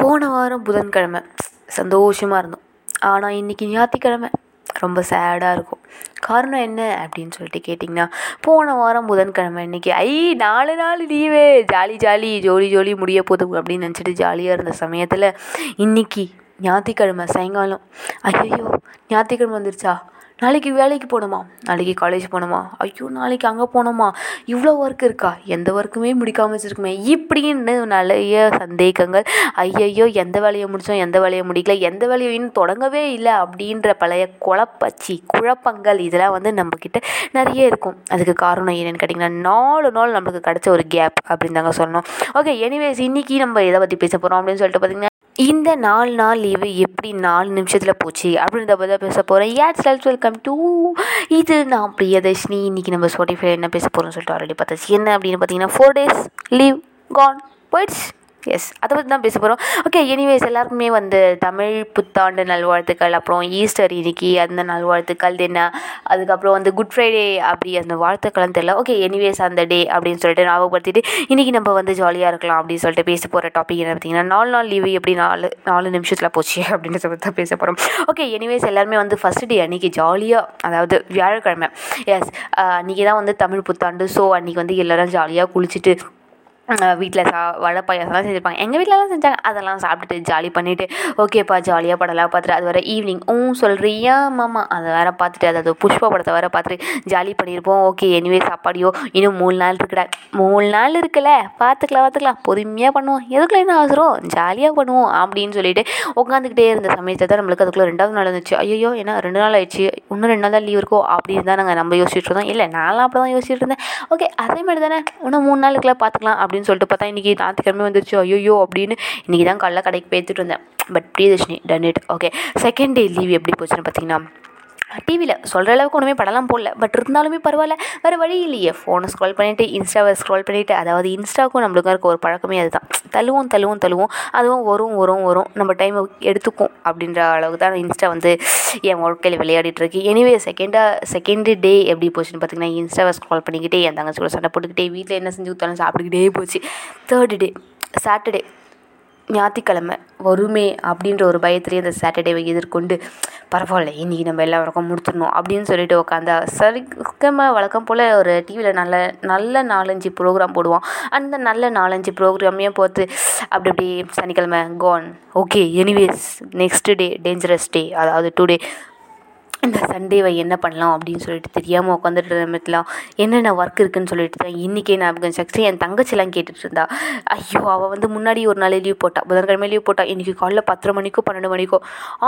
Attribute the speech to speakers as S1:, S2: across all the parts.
S1: போன வாரம் புதன்கிழமை. சந்தோஷமாக இருந்தோம். ஆனால் இன்றைக்கி ஞாயிற்றுக்கிழமை. ரொம்ப சேடாக இருக்கும். காரணம் என்ன அப்படின்னு சொல்லிட்டு கேட்டிங்கன்னா போன வாரம் புதன்கிழமை இன்றைக்கி ஐ நாலு நாள் லீவு ஜாலி ஜாலி ஜோலி ஜோலி முடிய போதும் அப்படின்னு நினச்சிட்டு ஜாலியாக இருந்த சமயத்தில் இன்றைக்கி ஞாயிற்றுக்கிழமை சாயங்காலம். ஐயோ ஞாயிற்றுக்கிழமை வந்துருச்சா? நாளைக்கு வேலைக்கு போகணுமா? நாளைக்கு காலேஜ் போகணுமா? ஐயோ நாளைக்கு அங்கே போகணுமா? இவ்வளோ ஒர்க் இருக்கா? எந்த ஒர்க்குமே முடிக்காமல் வச்சுருக்குமே. இப்படின்னு நிறைய சந்தேகங்கள். ஐயையோ எந்த வேலையை முடித்தோம் எந்த வேலையை முடிக்கல எந்த வேலையை இன்னும் தொடங்கவே இல்லை அப்படின்ற பழைய குழப்பச்சி குழப்பங்கள் இதெல்லாம் வந்து நம்மக்கிட்ட நிறைய இருக்கும். அதுக்கு காரணம் என்னென்னு கேட்டிங்கன்னா நாலு நாள் நம்மளுக்கு கிடச்ச ஒரு கேப் அப்படின்னு தாங்க சொல்லணும். ஓகே எனிவேஸ் இன்றைக்கி நம்ம எதை பற்றி பேச போகிறோம் அப்படின்னு சொல்லிட்டு பார்த்திங்கன்னா இந்த நாலு நாள் லீவு எப்படி நாலு நிமிஷத்தில் போச்சு அப்படின்றத பற்றி பேச போகிறேன் யார் செல்ஃப் வெல்கம் டு இது நான் பிரியதர்ஷினி. இன்றைக்கி நம்ம ஸ்பாட்டிஃபைல என்ன பேச போகிறோம்னு சொல்லிட்டு ஆல்ரெடி பார்த்தாச்சு. என்ன அப்படின்னு பார்த்தீங்கன்னா ஃபோர் டேஸ் லீவ் கான் போயிடுச்சு. எஸ் அதை பற்றி தான் பேச போகிறோம் ஓகே எனிவேஸ் எல்லாருக்குமே வந்து தமிழ் புத்தாண்டு நல்வாழ்த்துக்கள் அப்புறம் ஈஸ்டர் இன்னைக்கு அந்த நல்வாழ்த்துக்கள் என்ன அதுக்கப்புறம் வந்து குட் ஃப்ரைடே அப்படி அந்த வாழ்த்துக்கள்னு தெரியல. ஓகே எனிவேஸ் அந்த டே அப்படின்னு சொல்லிட்டு ஞாபகப்படுத்திட்டு இன்றைக்கி நம்ம வந்து ஜாலியாக இருக்கலாம் அப்படின்னு சொல்லிட்டு பேச போகிற டாபிக் என்ன பார்த்தீங்கன்னா நாலு நாள் லீவு எப்படி நாலு நாலு நிமிஷத்தில் போச்சு அப்படின்னு சொல்லி தான் பேச போகிறோம் ஓகே எனிவேஸ் எல்லாருமே வந்து ஃபஸ்ட் டே அன்றைக்கி ஜாலியாக அதாவது வியாழக்கிழமை. எஸ் அன்றைக்கி தான் வந்து தமிழ் புத்தாண்டு. ஸோ அன்றைக்கி வந்து எல்லோரும் ஜாலியாக குளிச்சுட்டு வீட்டில் சா வடை பாயாசம்லாம் செஞ்சுருப்பாங்க. எங்கள் வீட்டிலலாம் செஞ்சாங்க. அதெல்லாம் சாப்பிட்டுட்டு ஜாலி பண்ணிவிட்டு ஓகேப்பா ஜாலியாக படம்லாம் பார்த்துட்டு அது வர ஈவினிங் ஊ சொல்கிறியா மாமா? அதை வேறு பார்த்துட்டு அதாவது புஷ்பா படத்தை வேறு பார்த்துட்டு ஜாலி பண்ணியிருப்போம் ஓகே எனிவே சாப்பாடியோ இன்னும் மூணு நாள் இருக்குடா. மூணு நாள் இருக்குல்ல பார்த்துக்கலாம் பார்த்துக்கலாம் பொறுமையாக பண்ணுவோம். எதுக்குள்ள என்ன அவசரம்? ஜாலியாக பண்ணுவோம் அப்படின்னு சொல்லிட்டு உட்காந்துக்கிட்டே இருந்த சமயத்தை தான் நம்மளுக்கு அதுக்குள்ளே ரெண்டாவது நாள் இருந்துச்சு ஐயோ ஏன்னா ரெண்டு நாள் ஆயிடுச்சு. இன்னும் ரெண்டு நாள் தான் லீவ் இருக்கோ? அப்படின்னு தான் நாங்கள் நம்ம யோசிச்சுட்டு இருந்தோம். இல்லை நான்லாம் அப்படி தான் யோசிச்சுட்டு இருந்தேன். ஓகே அதே மாதிரி தானே இன்னும் மூணு நாளுக்குள்ளே பார்த்துக்கலாம் அப்படின்னு அப்படின்னு சொல்லிட்டு பார்த்தா இன்றைக்கி ஞாயிற்றுக்கிழமை வந்துருச்சு. ஐயோ அப்படின்னு இன்றைக்கி தான் காலைல கடைக்கு பேத்துட்டு இருந்தேன் but Priyadarshini done it okay second day leave எப்படி போச்சுன்னு பார்த்தீங்கன்னா டிவியில் சொல்கிற அளவுக்கு ஒன்றுமே படம்லாம் போடல. பட் இருந்தாலுமே பரவாயில்ல. வேறு வழி இல்லையே. ஃபோனை ஸ்க்ரால் பண்ணிவிட்டு இன்ஸ்டாவை ஸ்க்ரால் பண்ணிவிட்டு அதாவது இன்ஸ்டாவுக்கும் நம்மளுக்கும் இருக்க ஒரு பழக்கமே அதுதான். தள்ளுவோம் தள்ளுவோம் தள்ளுவோம். அதுவும் வரும் வரும் வரும். நம்ம டைம் எடுத்துக்கும் அப்படின்ற அளவுக்கு தான் இன்ஸ்டா வந்து என் வாழ்க்கையில் விளையாடிட்டு இருக்கு. எனிவே செகண்டாக செகண்ட் டே எப்படி போச்சுன்னு பார்த்தீங்கன்னா இன்ஸ்டாவை ஸ்க்ரால் பண்ணிக்கிட்டே என் தங்கச்சி கூட சண்டை போட்டுக்கிட்டே வீட்டில் என்ன செஞ்சு ஊற்றாலும் சாப்பிட்டுக்கிட்டே போச்சு. தேர்டு டே சாட்டர்டே ஞாயிற்றுக்கிழமை வருமே அப்படின்ற ஒரு பயத்துலேயே அந்த சாட்டர்டேவை எதிர்கொண்டு பரவாயில்ல இன்றைக்கி நம்ம எல்லா வழக்கம் முடிச்சிடணும் அப்படின்னு சொல்லிட்டு உட்காந்தா சரிக்கமாக வழக்கம் போல் ஒரு டிவியில் நல்ல நல்ல நாலஞ்சு ப்ரோக்ராம் போடுவோம் அந்த நல்ல நாலஞ்சு ப்ரோக்ராமையும் பார்த்து அப்படி அப்படி சனிக்கிழமை cone okay anyways next day dangerous day அதாவது டுடே இந்த சண்டேவை என்ன பண்ணலாம் அப்படின்னு சொல்லிட்டு தெரியாமல் உட்காந்துட்டு இருந்தலாம் என்னென்ன ஒர்க் இருக்குன்னு சொல்லிட்டு தான் இன்றைக்கே ஞாபகம் சக்ஸி என் தங்கச்சிலாம் கேட்டுட்டு இருந்தா. ஐயோ அவள் வந்து முன்னாடி ஒரு நாள் லீவ் போட்டா. புதன்கிழமை லீவ் போட்டா. இன்றைக்கி காலைல பத்தரை மணிக்கோ பன்னெண்டு மணிக்கோ.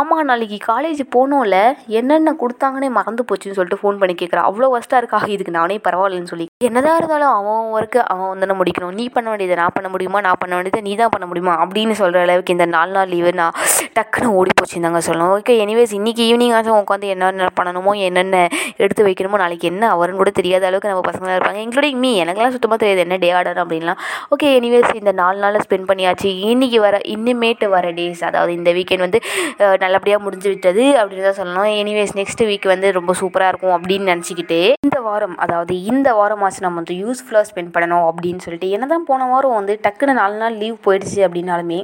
S1: ஆமாம் நாளைக்கு காலேஜ் போனோம்ல. என்னென்ன கொடுத்தாங்கன்னே மறந்து போச்சுன்னு சொல்லிட்டு ஃபோன் பண்ணி கேட்குறான் அவ்வளோ ஒஸ்ட்டாக இருக்கா? இதுக்கு நானே பரவாயில்லன்னு சொல்லி. என்னதான் இருந்தாலும் அவன் ஒர்க்கு அவன் வந்து முடிக்கணும். நீ பண்ண வேண்டியதை நான் பண்ண முடியுமா? நான் பண்ண வேண்டியதை நீ தான் பண்ண முடியுமா? அப்படின்னு சொல்கிற அளவுக்கு இந்த நாலு நாள் லீவு நான் டக்குன்னு ஓடி போச்சுருந்தாங்க சொல்லணும். ஓகே எனிவேஸ் இன்றைக்கி ஈவினிங் ஆச்சும் உட்காந்து என்ன என்னென்ன பண்ணணுமோ என்னென்ன எடுத்து வைக்கணுமோ நாளைக்கு என்ன அவருன்னு கூட தெரியாத அளவுக்கு நம்ம பசங்களாக இருப்பாங்க. இன்க்ளூடிங் மீ எனக்குலாம் சுத்தமாக தெரியாது. என்ன டே ஆர்டர் அப்படின்லாம். ஓகே எனிவேஸ் இந்த நாலு நாளில் ஸ்பெண்ட் பண்ணியாச்சு. இன்றைக்கி வர இன்னுமேட்டு வர டேஸ் அதாவது இந்த வீக்கெண்ட் வந்து நல்லபடியாக முடிஞ்சு விட்டது அப்படின்னு தான் சொல்லணும். எனிவேஸ் நெக்ஸ்ட் வீக் வந்து ரொம்ப சூப்பராக இருக்கும் அப்படின்னு நினச்சிக்கிட்டு இந்த வாரம் அதாவது இந்த வாரம் மாதம் நம்ம வந்து யூஸ்ஃபுல்லாக ஸ்பெண்ட் பண்ணணும் அப்படின்னு சொல்லிட்டு என்ன தான் போன வாரம் வந்து டக்குன்னு நாலு நாள் லீவ் போயிடுச்சு அப்படின்னாலுமே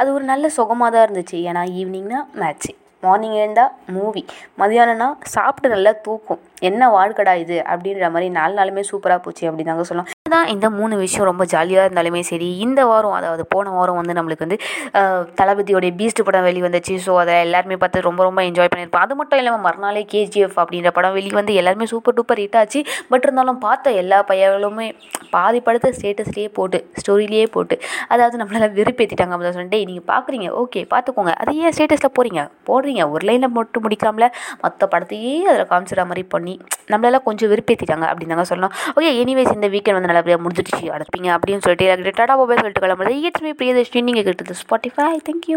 S1: அது ஒரு நல்ல சுகமாக தான் இருந்துச்சு. ஏன்னா ஈவினிங்னா மேட்ச்சு மார்னிங் எழுந்தால் மூவி மதியானம்னா சாப்பிட்டு நல்லா தூக்கம். என்ன வாழ்க்கடா இது? அப்படின்ற மாதிரி நாலு நாளுமே சூப்பராக போச்சு அப்படின்னு தாங்க சொல்லலாம். தான் இந்த மூணு விஷயம் ரொம்ப ஜாலியாக இருந்தாலுமே சரி இந்த வாரம் அதாவது போன வாரம் வந்து நம்மளுக்கு வந்து தளபதியோடைய பீஸ்ட் படம் வெளிவந்துச்சு. ஸோ அதை எல்லாருமே பார்த்து ரொம்ப ரொம்ப என்ஜாய் பண்ணியிருப்போம். அது மட்டும் இல்லாமல் மறுநாளே கேஜிஎஃப் அப்படின்ற படம் வெளிவந்து எல்லாருமே சூப்பர் டூப்பர் ஹிட் ஆச்சு. பட் இருந்தாலும் பார்த்த எல்லா பையர்களுமே பாதி படத்தை ஸ்டேட்டஸ்லேயே போட்டு ஸ்டோரியிலேயே போட்டு அதாவது நம்மளால் வெறுப்பேற்றிட்டாங்க அப்படின்னு சொல்லிட்டு நீங்கள் பார்க்குறீங்க ஓகே பார்த்துக்கோங்க. அது ஏன் ஸ்டேட்டஸில் போகிறீங்க போடுறீங்க. ஒரு லைனில் மட்டும் முடிக்காமல மற்ற படத்தையே அதில் காமிச்சிட மாதிரி பண்ணி நம்மளால கொஞ்சம் வெறுப்பேற்றிட்டாங்க அப்படின்னு தாங்க சொல்லணும். ஓகே எனிவேஸ் இந்த வீக்கெண்ட் வந்து நல்லா அப்படியே முடிஞ்சிடுச்சு. அனுப்பிங்க அப்படின்னு சொல்லிட்டு எனக்கு டாடா மொபைல் சொல்லிட்டு கிளம்புறது. இட்ஸ் மீ பிரியதர்ஷினி நீங்கள் கேட்டது ஸ்பாட்டிஃபை தேங்க்யூ